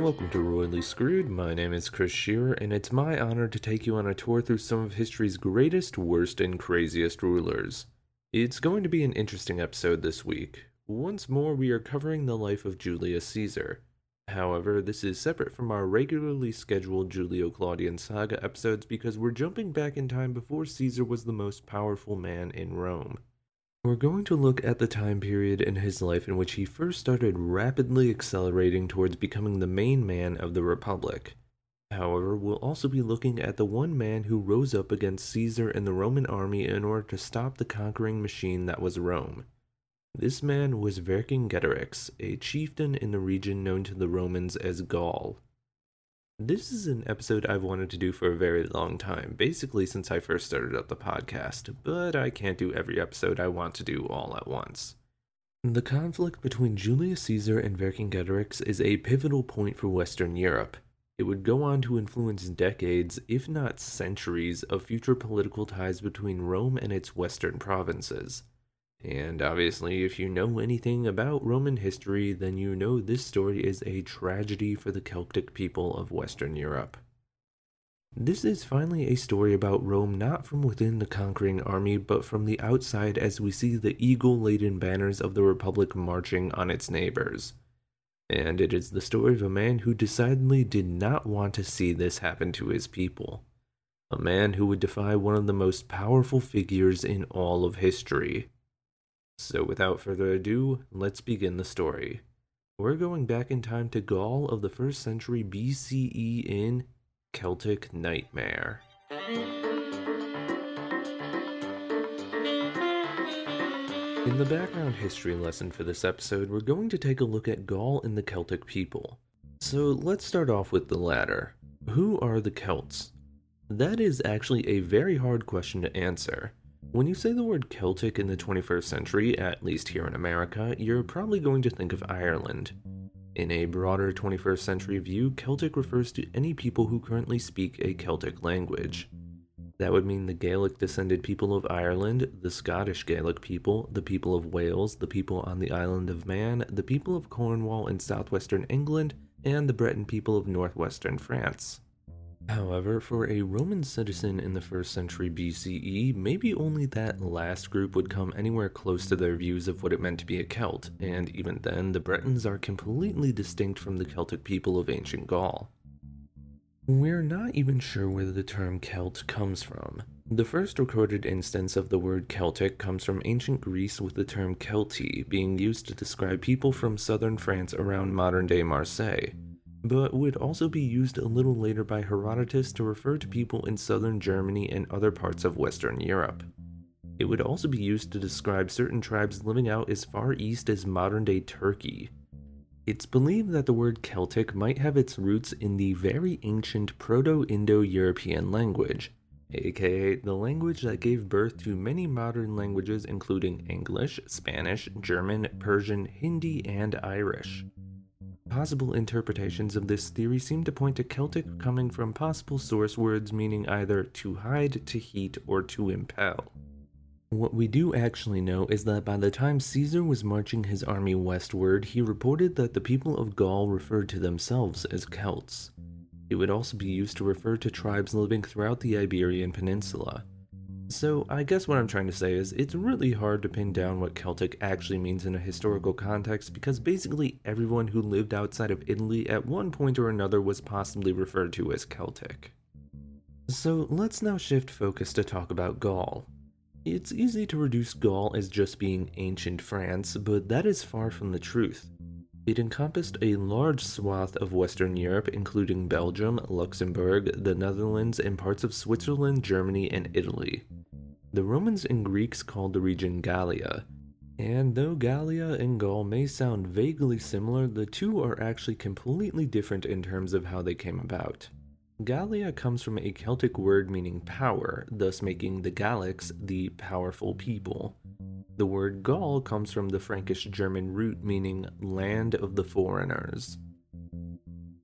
Welcome to Royally Screwed. My name is Chris Shearer, and it's my honor to take you on a tour through some of history's greatest, worst, and craziest rulers. It's going to be an interesting episode this week. Once more, we are covering the life of Julius Caesar. However, this is separate from our regularly scheduled Julio Claudian saga episodes because we're jumping back in time before Caesar was the most powerful man in Rome. We're going to look at the time period in his life in which he first started rapidly accelerating towards becoming the main man of the Republic. However, we'll also be looking at the one man who rose up against Caesar and the Roman army in order to stop the conquering machine that was Rome. This man was Vercingetorix, a chieftain in the region known to the Romans as Gaul. This is an episode I've wanted to do for a very long time, basically since I first started up the podcast, but I can't do every episode I want to do all at once. The conflict between Julius Caesar and Vercingetorix is a pivotal point for Western Europe. It would go on to influence decades, if not centuries, of future political ties between Rome and its western provinces. And obviously, if you know anything about Roman history, then you know this story is a tragedy for the Celtic people of Western Europe. This is finally a story about Rome not from within the conquering army, but from the outside as we see the eagle laden banners of the Republic marching on its neighbors. And it is the story of a man who decidedly did not want to see this happen to his people. A man who would defy one of the most powerful figures in all of history. So, without further ado, let's begin the story. We're going back in time to Gaul of the first century BCE in Celtic Nightmare. In the background history lesson for this episode, we're going to take a look at Gaul and the Celtic people. So let's start off with the latter. Who are the Celts? That is actually a very hard question to answer. When you say the word Celtic in the 21st century, at least here in America, you're probably going to think of Ireland. In a broader 21st century view, Celtic refers to any people who currently speak a Celtic language. That would mean the Gaelic descended people of Ireland, the Scottish Gaelic people, the people of Wales, the people on the island of Man, the people of Cornwall in southwestern England, and the Breton people of northwestern France. However, for a Roman citizen in the 1st century BCE, maybe only that last group would come anywhere close to their views of what it meant to be a Celt, and even then, the Bretons are completely distinct from the Celtic people of ancient Gaul. We're not even sure where the term Celt comes from. The first recorded instance of the word Celtic comes from ancient Greece with the term Celti being used to describe people from southern France around modern day Marseille but would also be used a little later by Herodotus to refer to people in southern Germany and other parts of Western Europe. It would also be used to describe certain tribes living out as far east as modern day Turkey. It's believed that the word Celtic might have its roots in the very ancient Proto Indo European language, aka the language that gave birth to many modern languages including English, Spanish, German, Persian, Hindi, and Irish. Possible interpretations of this theory seem to point to Celtic coming from possible source words meaning either to hide, to heat, or to impel. What we do actually know is that by the time Caesar was marching his army westward, he reported that the people of Gaul referred to themselves as Celts. It would also be used to refer to tribes living throughout the Iberian Peninsula. So, I guess what I'm trying to say is it's really hard to pin down what Celtic actually means in a historical context because basically everyone who lived outside of Italy at one point or another was possibly referred to as Celtic. So, let's now shift focus to talk about Gaul. It's easy to reduce Gaul as just being ancient France, but that is far from the truth. It encompassed a large swath of Western Europe, including Belgium, Luxembourg, the Netherlands, and parts of Switzerland, Germany, and Italy. The Romans and Greeks called the region Gallia, and though Gallia and Gaul may sound vaguely similar, the two are actually completely different in terms of how they came about. Gallia comes from a Celtic word meaning power, thus making the Gallics the powerful people. The word Gaul comes from the Frankish German root meaning land of the foreigners.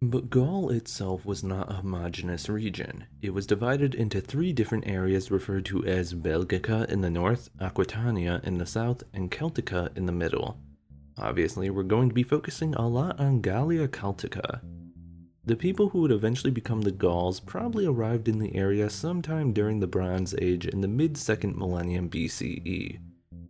But Gaul itself was not a homogeneous region. It was divided into three different areas referred to as Belgica in the north, Aquitania in the south, and Celtica in the middle. Obviously, we're going to be focusing a lot on Gallia Celtica. The people who would eventually become the Gauls probably arrived in the area sometime during the Bronze Age in the mid 2nd millennium BCE.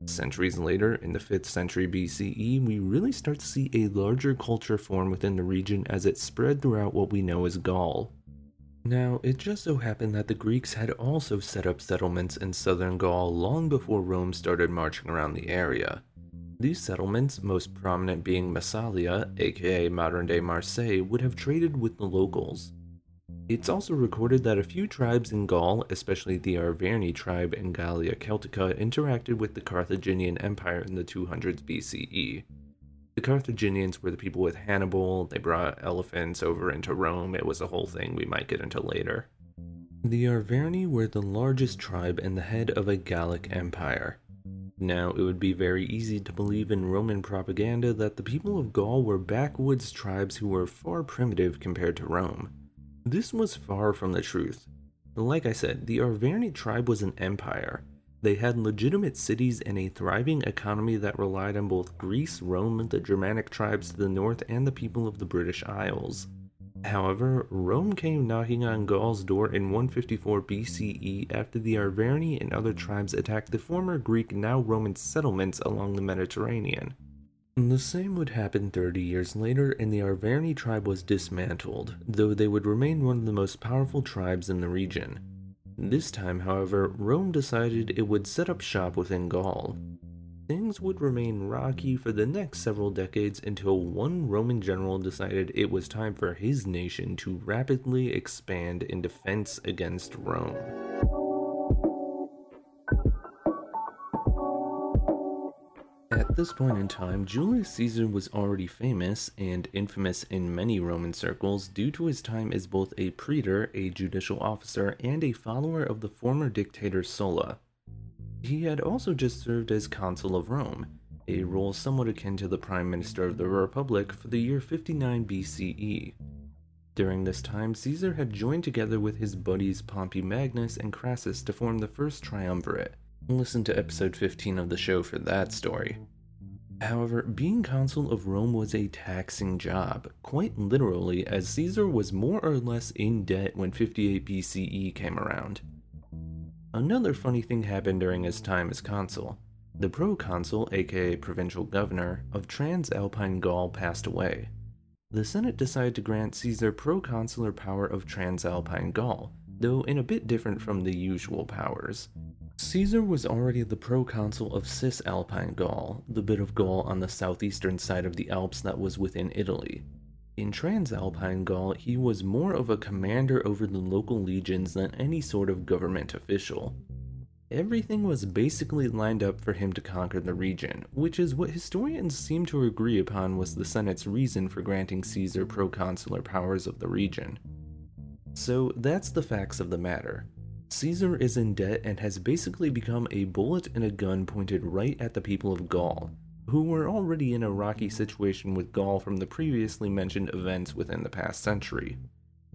Centuries later, in the 5th century BCE, we really start to see a larger culture form within the region as it spread throughout what we know as Gaul. Now, it just so happened that the Greeks had also set up settlements in southern Gaul long before Rome started marching around the area. These settlements, most prominent being Massalia, aka modern day Marseille, would have traded with the locals. It's also recorded that a few tribes in Gaul, especially the Arverni tribe in Gallia Celtica, interacted with the Carthaginian Empire in the 200s BCE. The Carthaginians were the people with Hannibal, they brought elephants over into Rome, it was a whole thing we might get into later. The Arverni were the largest tribe and the head of a Gallic empire. Now, it would be very easy to believe in Roman propaganda that the people of Gaul were backwoods tribes who were far primitive compared to Rome. This was far from the truth. Like I said, the Arverni tribe was an empire. They had legitimate cities and a thriving economy that relied on both Greece, Rome, the Germanic tribes to the north, and the people of the British Isles. However, Rome came knocking on Gaul's door in 154 BCE after the Arverni and other tribes attacked the former Greek, now Roman settlements along the Mediterranean. The same would happen 30 years later, and the Arverni tribe was dismantled, though they would remain one of the most powerful tribes in the region. This time, however, Rome decided it would set up shop within Gaul things would remain rocky for the next several decades until one Roman general decided it was time for his nation to rapidly expand in defense against Rome. This point in time, Julius Caesar was already famous and infamous in many Roman circles due to his time as both a praetor, a judicial officer, and a follower of the former dictator Sulla. He had also just served as consul of Rome, a role somewhat akin to the prime minister of the Republic for the year 59 BCE. During this time, Caesar had joined together with his buddies Pompey Magnus and Crassus to form the first triumvirate. Listen to episode 15 of the show for that story. However, being consul of Rome was a taxing job, quite literally, as Caesar was more or less in debt when 58 BCE came around. Another funny thing happened during his time as consul. The proconsul, aka provincial governor, of Transalpine Gaul passed away. The Senate decided to grant Caesar proconsular power of Transalpine Gaul, though in a bit different from the usual powers. Caesar was already the proconsul of Cisalpine Gaul, the bit of Gaul on the southeastern side of the Alps that was within Italy, in Transalpine Gaul, he was more of a commander over the local legions than any sort of government official. Everything was basically lined up for him to conquer the region, which is what historians seem to agree upon was the Senate's reason for granting Caesar proconsular powers of the region. So that's the facts of the matter. Caesar is in debt and has basically become a bullet in a gun pointed right at the people of Gaul, who were already in a rocky situation with Gaul from the previously mentioned events within the past century.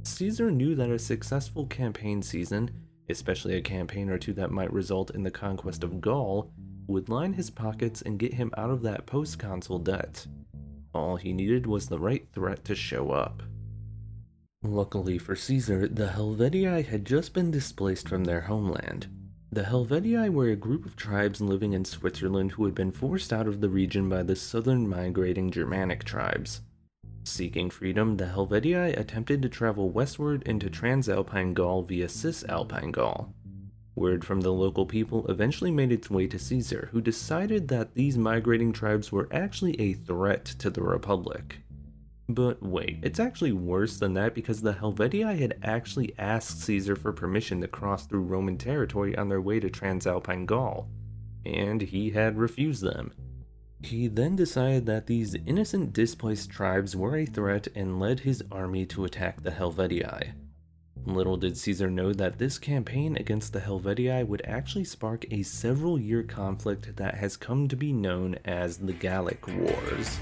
Caesar knew that a successful campaign season, especially a campaign or two that might result in the conquest of Gaul, would line his pockets and get him out of that post consul debt. All he needed was the right threat to show up. Luckily for Caesar, the Helvetii had just been displaced from their homeland, the Helvetii were a group of tribes living in Switzerland who had been forced out of the region by the southern migrating Germanic tribes. Seeking freedom, the Helvetii attempted to travel westward into Transalpine Gaul via Cisalpine Gaul. Word from the local people eventually made its way to Caesar, who decided that these migrating tribes were actually a threat to the Republic. But wait, it's actually worse than that because the Helvetii had actually asked Caesar for permission to cross through Roman territory on their way to Transalpine Gaul, and he had refused them. He then decided that these innocent displaced tribes were a threat and led his army to attack the Helvetii. Little did Caesar know that this campaign against the Helvetii would actually spark a several year conflict that has come to be known as the Gallic Wars.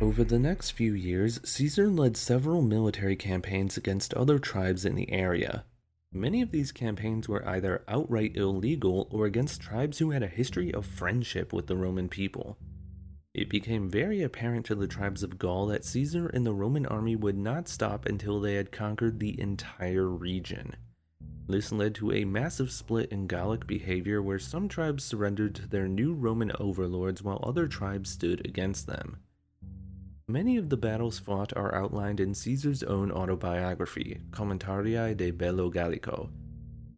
Over the next few years, Caesar led several military campaigns against other tribes in the area. Many of these campaigns were either outright illegal or against tribes who had a history of friendship with the Roman people. it became very apparent to the tribes of Gaul that Caesar and the Roman army would not stop until they had conquered the entire region. This led to a massive split in Gallic behavior where some tribes surrendered to their new Roman overlords while other tribes stood against them. Many of the battles fought are outlined in Caesar's own autobiography, Commentarii de Bello Gallico.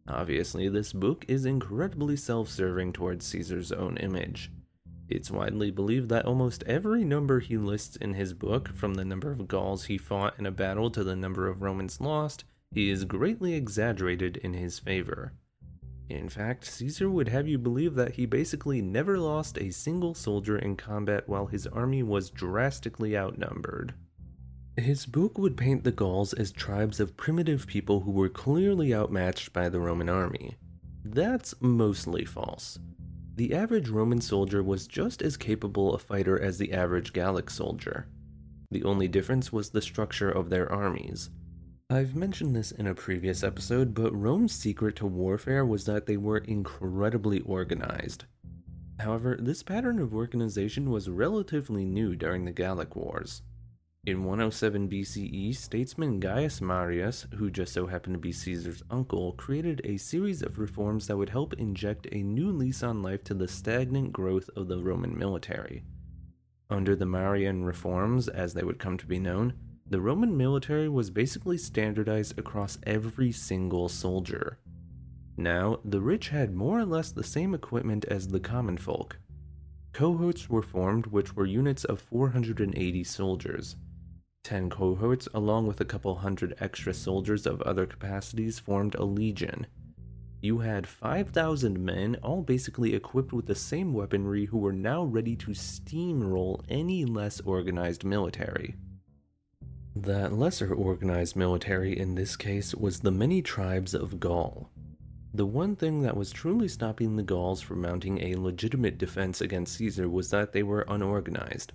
Obviously, this book is incredibly self serving towards Caesar's own image. It's widely believed that almost every number he lists in his book, from the number of Gauls he fought in a battle to the number of Romans lost, is greatly exaggerated in his favor. In fact, Caesar would have you believe that he basically never lost a single soldier in combat while his army was drastically outnumbered. His book would paint the Gauls as tribes of primitive people who were clearly outmatched by the Roman army. That's mostly false. The average Roman soldier was just as capable a fighter as the average Gallic soldier. The only difference was the structure of their armies. I've mentioned this in a previous episode, but Rome's secret to warfare was that they were incredibly organized. However, this pattern of organization was relatively new during the Gallic Wars. In 107 BCE, statesman Gaius Marius, who just so happened to be Caesar's uncle, created a series of reforms that would help inject a new lease on life to the stagnant growth of the Roman military. Under the Marian reforms, as they would come to be known, the Roman military was basically standardized across every single soldier. Now, the rich had more or less the same equipment as the common folk. Cohorts were formed, which were units of 480 soldiers. 10 cohorts, along with a couple hundred extra soldiers of other capacities, formed a legion. You had 5,000 men, all basically equipped with the same weaponry, who were now ready to steamroll any less organized military. That lesser organized military in this case was the many tribes of Gaul. The one thing that was truly stopping the Gauls from mounting a legitimate defense against Caesar was that they were unorganized.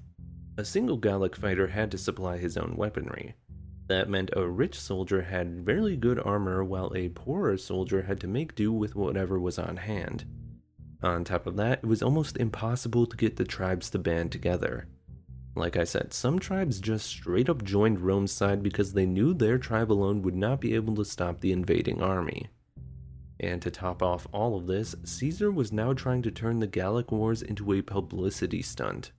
A single Gallic fighter had to supply his own weaponry. That meant a rich soldier had very good armor while a poorer soldier had to make do with whatever was on hand. On top of that, it was almost impossible to get the tribes to band together. Like I said, some tribes just straight up joined Rome's side because they knew their tribe alone would not be able to stop the invading army. And to top off all of this, Caesar was now trying to turn the Gallic Wars into a publicity stunt.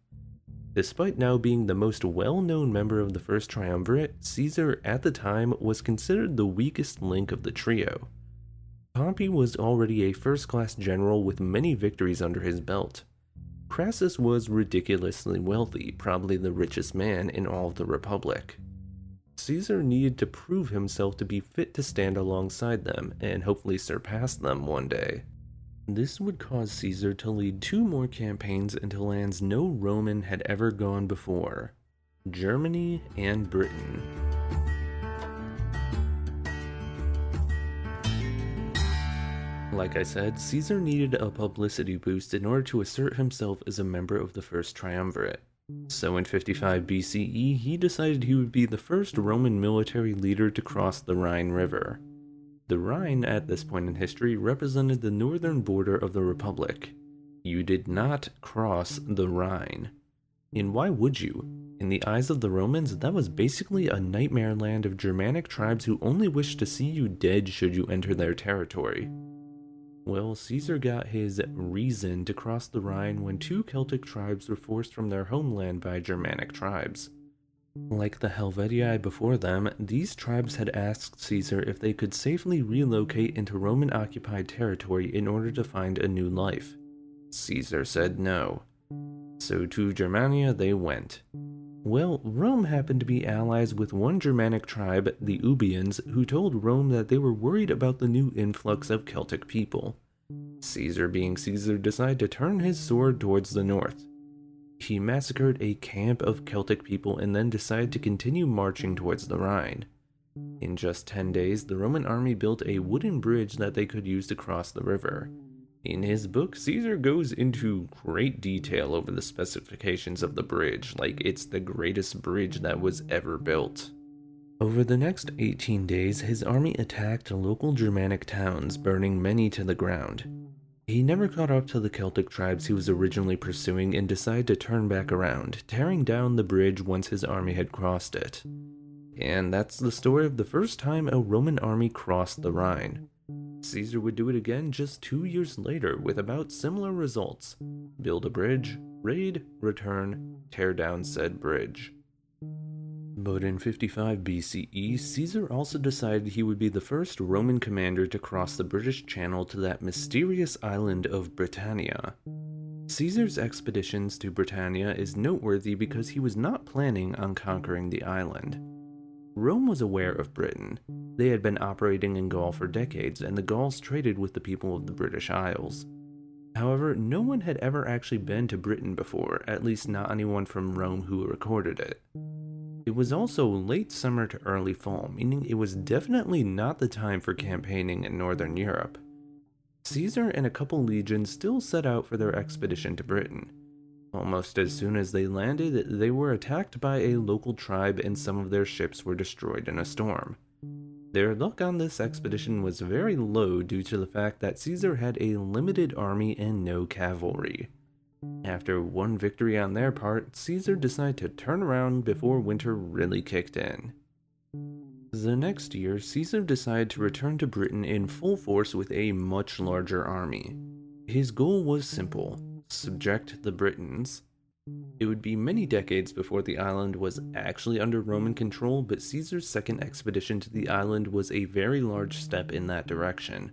Despite now being the most well known member of the First Triumvirate, Caesar at the time was considered the weakest link of the trio. Pompey was already a first class general with many victories under his belt. Crassus was ridiculously wealthy, probably the richest man in all the Republic. Caesar needed to prove himself to be fit to stand alongside them and hopefully surpass them one day. This would cause Caesar to lead two more campaigns into lands no Roman had ever gone before Germany and Britain. Like I said, Caesar needed a publicity boost in order to assert himself as a member of the First Triumvirate. So in 55 BCE, he decided he would be the first Roman military leader to cross the Rhine River. The Rhine, at this point in history, represented the northern border of the Republic. You did not cross the Rhine. And why would you? In the eyes of the Romans, that was basically a nightmare land of Germanic tribes who only wished to see you dead should you enter their territory. Well, Caesar got his reason to cross the Rhine when two Celtic tribes were forced from their homeland by Germanic tribes. Like the Helvetii before them, these tribes had asked Caesar if they could safely relocate into Roman occupied territory in order to find a new life. Caesar said no. So to Germania they went. Well, Rome happened to be allies with one Germanic tribe, the Ubians, who told Rome that they were worried about the new influx of Celtic people. Caesar, being Caesar, decided to turn his sword towards the north. He massacred a camp of Celtic people and then decided to continue marching towards the Rhine. In just 10 days, the Roman army built a wooden bridge that they could use to cross the river. In his book, Caesar goes into great detail over the specifications of the bridge, like it's the greatest bridge that was ever built. Over the next 18 days, his army attacked local Germanic towns, burning many to the ground. He never caught up to the Celtic tribes he was originally pursuing and decided to turn back around, tearing down the bridge once his army had crossed it. And that's the story of the first time a Roman army crossed the Rhine. Caesar would do it again just two years later with about similar results build a bridge, raid, return, tear down said bridge. But in 55 BCE, Caesar also decided he would be the first Roman commander to cross the British Channel to that mysterious island of Britannia. Caesar's expeditions to Britannia is noteworthy because he was not planning on conquering the island. Rome was aware of Britain. They had been operating in Gaul for decades, and the Gauls traded with the people of the British Isles. However, no one had ever actually been to Britain before, at least not anyone from Rome who recorded it. It was also late summer to early fall, meaning it was definitely not the time for campaigning in northern Europe. Caesar and a couple legions still set out for their expedition to Britain. Almost as soon as they landed, they were attacked by a local tribe and some of their ships were destroyed in a storm. Their luck on this expedition was very low due to the fact that Caesar had a limited army and no cavalry. After one victory on their part, Caesar decided to turn around before winter really kicked in. The next year, Caesar decided to return to Britain in full force with a much larger army. His goal was simple subject the Britons. It would be many decades before the island was actually under Roman control, but Caesar's second expedition to the island was a very large step in that direction.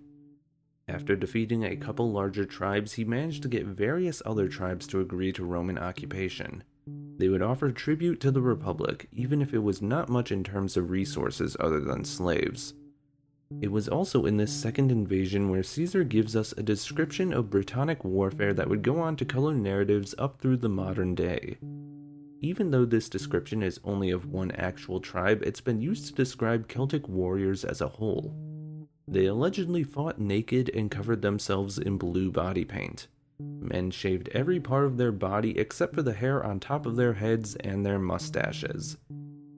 After defeating a couple larger tribes, he managed to get various other tribes to agree to Roman occupation. They would offer tribute to the Republic, even if it was not much in terms of resources other than slaves. It was also in this second invasion where Caesar gives us a description of Brittonic warfare that would go on to color narratives up through the modern day. Even though this description is only of one actual tribe, it's been used to describe Celtic warriors as a whole. They allegedly fought naked and covered themselves in blue body paint. Men shaved every part of their body except for the hair on top of their heads and their mustaches.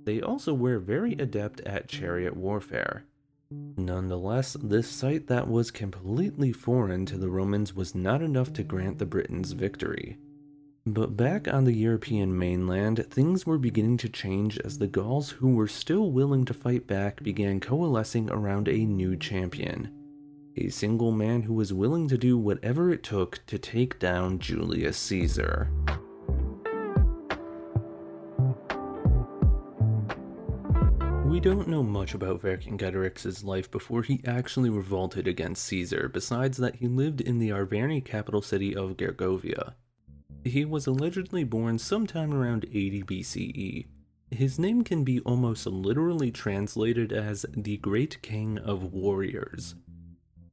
They also were very adept at chariot warfare. Nonetheless, this sight that was completely foreign to the Romans was not enough to grant the Britons victory. But back on the European mainland, things were beginning to change as the Gauls who were still willing to fight back began coalescing around a new champion. A single man who was willing to do whatever it took to take down Julius Caesar. We don't know much about Vercingetorix's life before he actually revolted against Caesar, besides that he lived in the Arverni capital city of Gergovia. He was allegedly born sometime around 80 BCE. His name can be almost literally translated as the Great King of Warriors.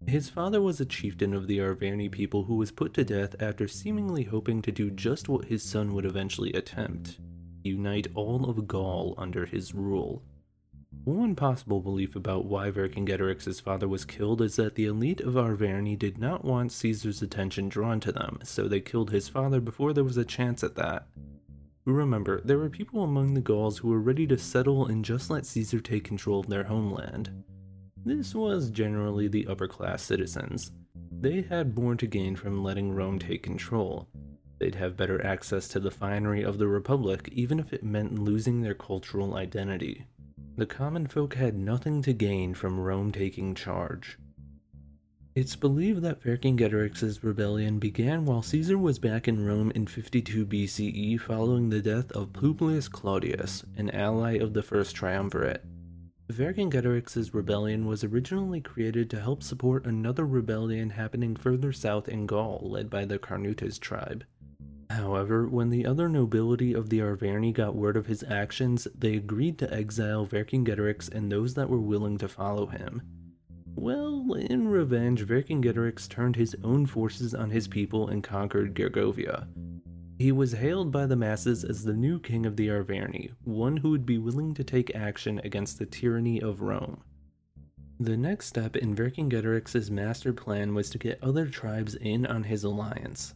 His father was a chieftain of the Arverni people who was put to death after seemingly hoping to do just what his son would eventually attempt unite all of Gaul under his rule. One possible belief about why Vercingetorix's father was killed is that the elite of Arverni did not want Caesar's attention drawn to them, so they killed his father before there was a chance at that. Remember, there were people among the Gauls who were ready to settle and just let Caesar take control of their homeland. This was generally the upper class citizens. They had more to gain from letting Rome take control. They'd have better access to the finery of the Republic, even if it meant losing their cultural identity. The common folk had nothing to gain from Rome taking charge. It's believed that Vercingetorix's rebellion began while Caesar was back in Rome in 52 BCE following the death of Publius Claudius, an ally of the First Triumvirate. Vercingetorix's rebellion was originally created to help support another rebellion happening further south in Gaul, led by the Carnutes tribe. However, when the other nobility of the Arverni got word of his actions, they agreed to exile Vercingetorix and those that were willing to follow him. Well, in revenge, Vercingetorix turned his own forces on his people and conquered Gergovia. He was hailed by the masses as the new king of the Arverni, one who would be willing to take action against the tyranny of Rome. The next step in Vercingetorix's master plan was to get other tribes in on his alliance.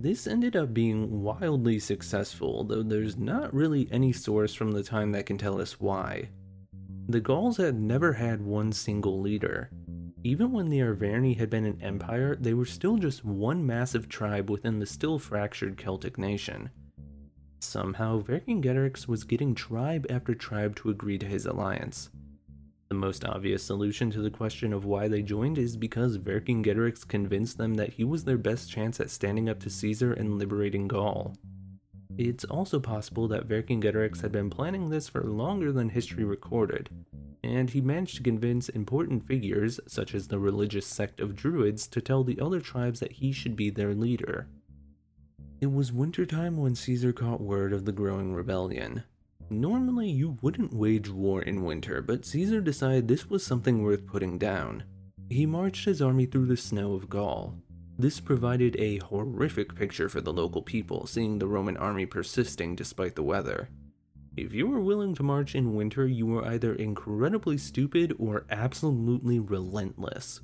This ended up being wildly successful, though there's not really any source from the time that can tell us why. The Gauls had never had one single leader. Even when the Arverni had been an empire, they were still just one massive tribe within the still fractured Celtic nation. Somehow, Vercingetorix was getting tribe after tribe to agree to his alliance. The most obvious solution to the question of why they joined is because Vercingetorix convinced them that he was their best chance at standing up to Caesar and liberating Gaul. It's also possible that Vercingetorix had been planning this for longer than history recorded, and he managed to convince important figures, such as the religious sect of Druids, to tell the other tribes that he should be their leader. It was wintertime when Caesar caught word of the growing rebellion. Normally, you wouldn't wage war in winter, but Caesar decided this was something worth putting down. He marched his army through the snow of Gaul. This provided a horrific picture for the local people, seeing the Roman army persisting despite the weather. If you were willing to march in winter, you were either incredibly stupid or absolutely relentless.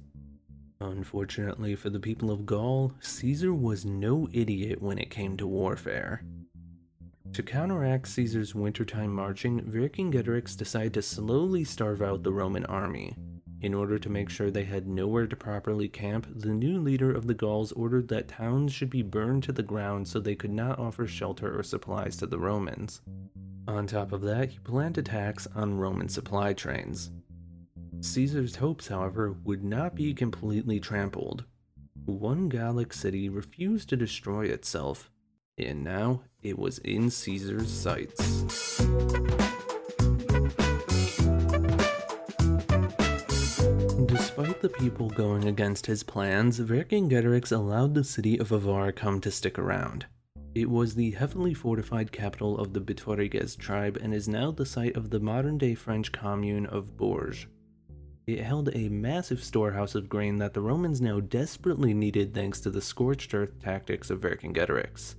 Unfortunately for the people of Gaul, Caesar was no idiot when it came to warfare. To counteract Caesar's wintertime marching, Vercingetorix decided to slowly starve out the Roman army. In order to make sure they had nowhere to properly camp, the new leader of the Gauls ordered that towns should be burned to the ground so they could not offer shelter or supplies to the Romans. On top of that, he planned attacks on Roman supply trains. Caesar's hopes, however, would not be completely trampled. One Gallic city refused to destroy itself, and now it was in Caesar's sights. Despite the people going against his plans, Vercingetorix allowed the city of Avaricum to stick around. It was the heavily fortified capital of the Bituriges tribe and is now the site of the modern-day French commune of Bourges. It held a massive storehouse of grain that the Romans now desperately needed thanks to the scorched earth tactics of Vercingetorix.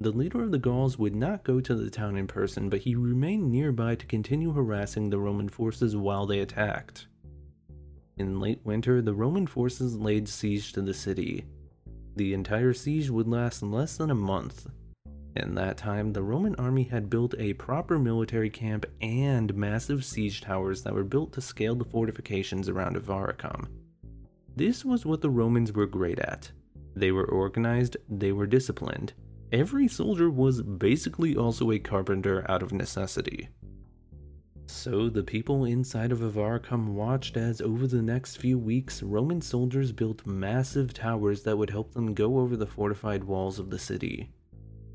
The leader of the Gauls would not go to the town in person, but he remained nearby to continue harassing the Roman forces while they attacked. In late winter, the Roman forces laid siege to the city, the entire siege would last less than a month. In that time, the Roman army had built a proper military camp and massive siege towers that were built to scale the fortifications around Avaricum. This was what the Romans were great at. They were organized, they were disciplined. Every soldier was basically also a carpenter out of necessity. So the people inside of Avaricum watched as over the next few weeks, Roman soldiers built massive towers that would help them go over the fortified walls of the city.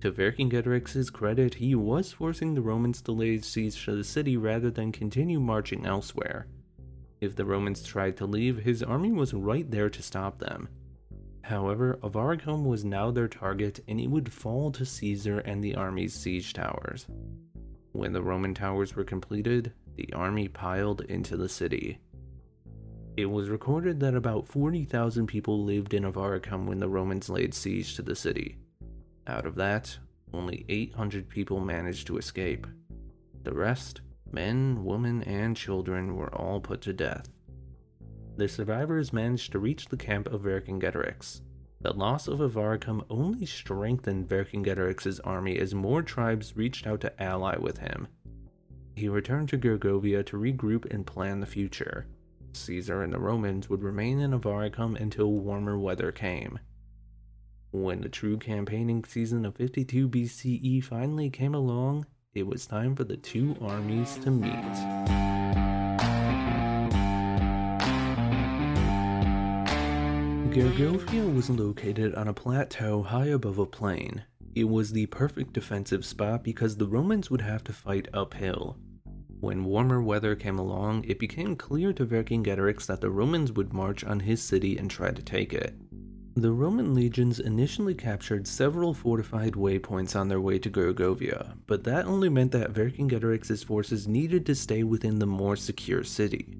To Vercingetorix's credit, he was forcing the Romans to lay siege to the city rather than continue marching elsewhere. If the Romans tried to leave, his army was right there to stop them. However, Avaricum was now their target and it would fall to Caesar and the army's siege towers. When the Roman towers were completed, the army piled into the city. It was recorded that about 40,000 people lived in Avaricum when the Romans laid siege to the city. Out of that, only 800 people managed to escape. The rest, men, women, and children, were all put to death. The survivors managed to reach the camp of Vercingetorix, the loss of Avaricum only strengthened Vercingetorix's army as more tribes reached out to ally with him. He returned to Gergovia to regroup and plan the future. Caesar and the Romans would remain in Avaricum until warmer weather came. When the true campaigning season of 52 BCE finally came along, it was time for the two armies to meet. Gergovia was located on a plateau high above a plain. It was the perfect defensive spot because the Romans would have to fight uphill. When warmer weather came along, it became clear to Vercingetorix that the Romans would march on his city and try to take it. The Roman legions initially captured several fortified waypoints on their way to Gergovia, but that only meant that Vercingetorix's forces needed to stay within the more secure city.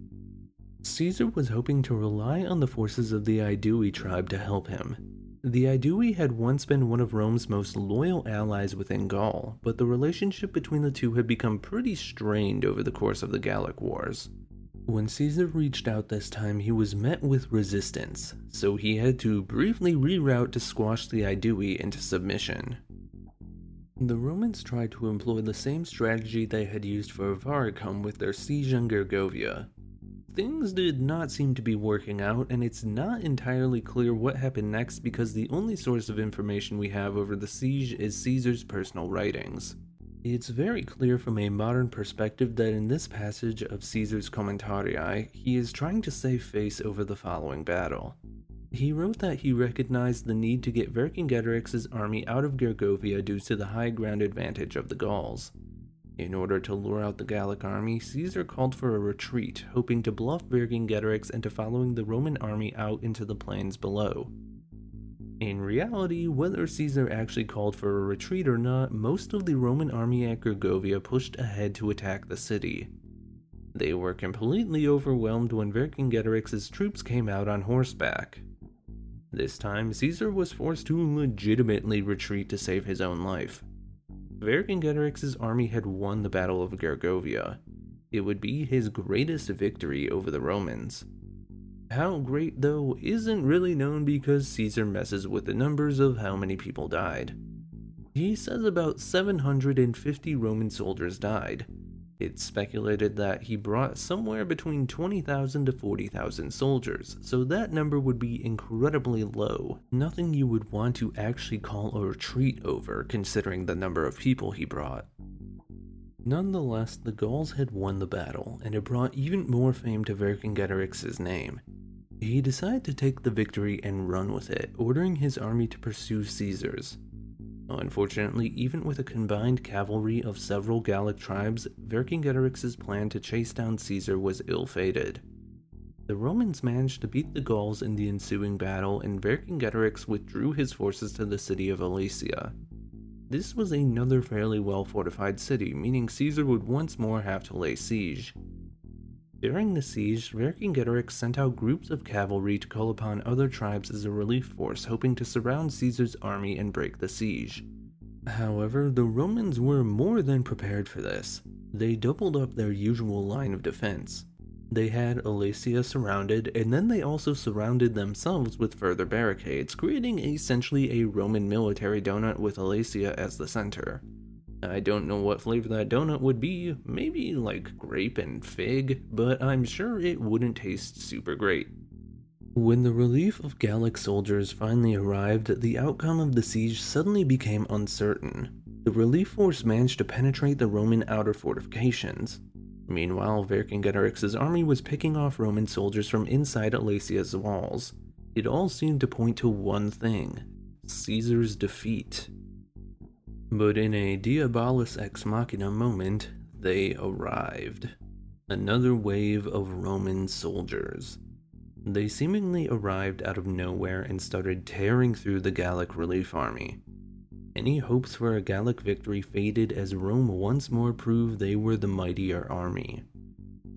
Caesar was hoping to rely on the forces of the Aedui tribe to help him. The Aedui had once been one of Rome's most loyal allies within Gaul, but the relationship between the two had become pretty strained over the course of the Gallic Wars. When Caesar reached out this time, he was met with resistance, so he had to briefly reroute to squash the Aedui into submission. The Romans tried to employ the same strategy they had used for Avaricum with their siege on Gergovia, things did not seem to be working out, and it's not entirely clear what happened next because the only source of information we have over the siege is Caesar's personal writings. It's very clear from a modern perspective that in this passage of Caesar's Commentarii, he is trying to save face over the following battle. He wrote that he recognized the need to get Vercingetorix's army out of Gergovia due to the high ground advantage of the Gauls. In order to lure out the Gallic army, Caesar called for a retreat, hoping to bluff Vercingetorix into following the Roman army out into the plains below. In reality, whether Caesar actually called for a retreat or not, most of the Roman army at Gergovia pushed ahead to attack the city. They were completely overwhelmed when Vercingetorix's troops came out on horseback. This time, Caesar was forced to legitimately retreat to save his own life. Vercingetorix's army had won the Battle of Gergovia. It would be his greatest victory over the Romans. How great, though, isn't really known because Caesar messes with the numbers of how many people died. He says about 750 Roman soldiers died. It's speculated that he brought somewhere between 20,000 to 40,000 soldiers, so that number would be incredibly low. Nothing you would want to actually call a retreat over, considering the number of people he brought. Nonetheless, the Gauls had won the battle, and it brought even more fame to Vercingetorix's name. He decided to take the victory and run with it, ordering his army to pursue Caesar's. Unfortunately, even with a combined cavalry of several Gallic tribes, Vercingetorix's plan to chase down Caesar was ill-fated. The Romans managed to beat the Gauls in the ensuing battle, and Vercingetorix withdrew his forces to the city of Alesia. This was another fairly well fortified city, meaning Caesar would once more have to lay siege. During the siege, Vercingetorix sent out groups of cavalry to call upon other tribes as a relief force, hoping to surround Caesar's army and break the siege. However, the Romans were more than prepared for this. They doubled up their usual line of defense. They had Alesia surrounded, and then they also surrounded themselves with further barricades, creating essentially a Roman military donut with Alesia as the center. I don't know what flavor that donut would be, maybe like grape and fig, but I'm sure it wouldn't taste super great. When the relief of Gallic soldiers finally arrived, the outcome of the siege suddenly became uncertain. The relief force managed to penetrate the Roman outer fortifications. Meanwhile, Vercingetorix's army was picking off Roman soldiers from inside Alesia's walls. It all seemed to point to one thing Caesar's defeat. But in a Diabolus Ex Machina moment, they arrived. Another wave of Roman soldiers. They seemingly arrived out of nowhere and started tearing through the Gallic relief army. Any hopes for a Gallic victory faded as Rome once more proved they were the mightier army.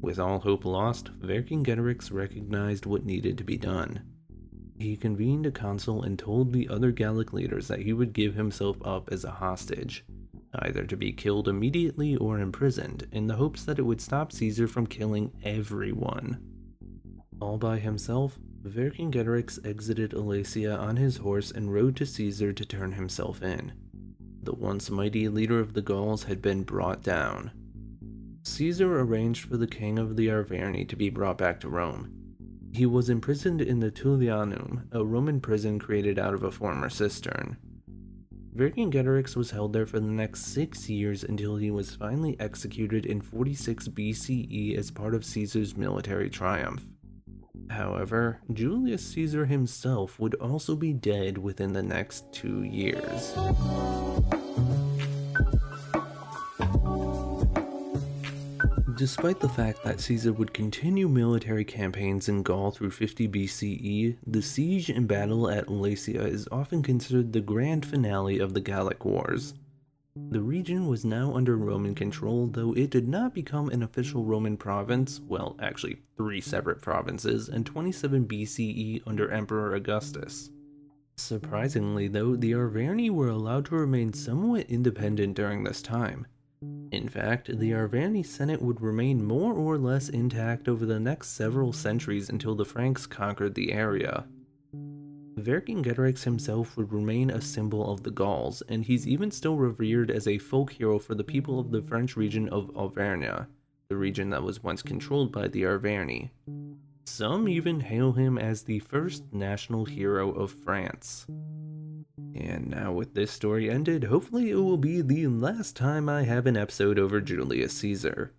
With all hope lost, Vercingetorix recognized what needed to be done. He convened a council and told the other Gallic leaders that he would give himself up as a hostage, either to be killed immediately or imprisoned, in the hopes that it would stop Caesar from killing everyone. All by himself, Vercingetorix exited Alesia on his horse and rode to Caesar to turn himself in. The once mighty leader of the Gauls had been brought down. Caesar arranged for the king of the Arverni to be brought back to Rome, he was imprisoned in the Tullianum, a Roman prison created out of a former cistern. Vercingetorix was held there for the next six years until he was finally executed in 46 BCE as part of Caesar's military triumph. However, Julius Caesar himself would also be dead within the next two years. Despite the fact that Caesar would continue military campaigns in Gaul through 50 BCE, the siege and battle at Alesia is often considered the grand finale of the Gallic Wars. The region was now under Roman control, though it did not become an official Roman province, well, actually, three separate provinces, in 27 BCE under Emperor Augustus. Surprisingly, though, the Arverni were allowed to remain somewhat independent during this time. In fact, the Arverni Senate would remain more or less intact over the next several centuries until the Franks conquered the area. Vercingetorix himself would remain a symbol of the Gauls, and he's even still revered as a folk hero for the people of the French region of Auvergne. the region that was once controlled by the Arverni. Some even hail him as the first national hero of France. And now, with this story ended, hopefully it will be the last time I have an episode over Julius Caesar.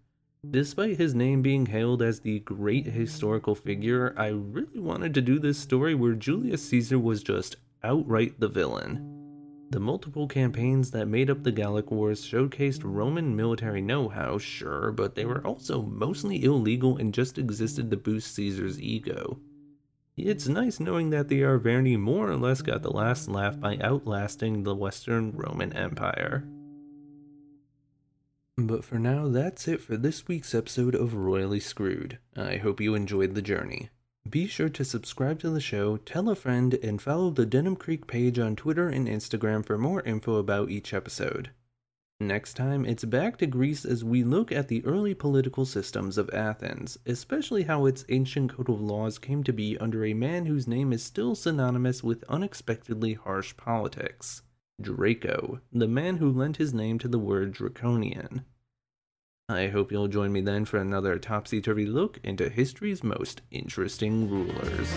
Despite his name being hailed as the great historical figure, I really wanted to do this story where Julius Caesar was just outright the villain. The multiple campaigns that made up the Gallic Wars showcased Roman military know how, sure, but they were also mostly illegal and just existed to boost Caesar's ego. It's nice knowing that the Arverni more or less got the last laugh by outlasting the Western Roman Empire. But for now, that's it for this week's episode of Royally Screwed. I hope you enjoyed the journey. Be sure to subscribe to the show, tell a friend, and follow the Denim Creek page on Twitter and Instagram for more info about each episode. Next time, it's back to Greece as we look at the early political systems of Athens, especially how its ancient code of laws came to be under a man whose name is still synonymous with unexpectedly harsh politics Draco, the man who lent his name to the word draconian. I hope you'll join me then for another topsy turvy look into history's most interesting rulers.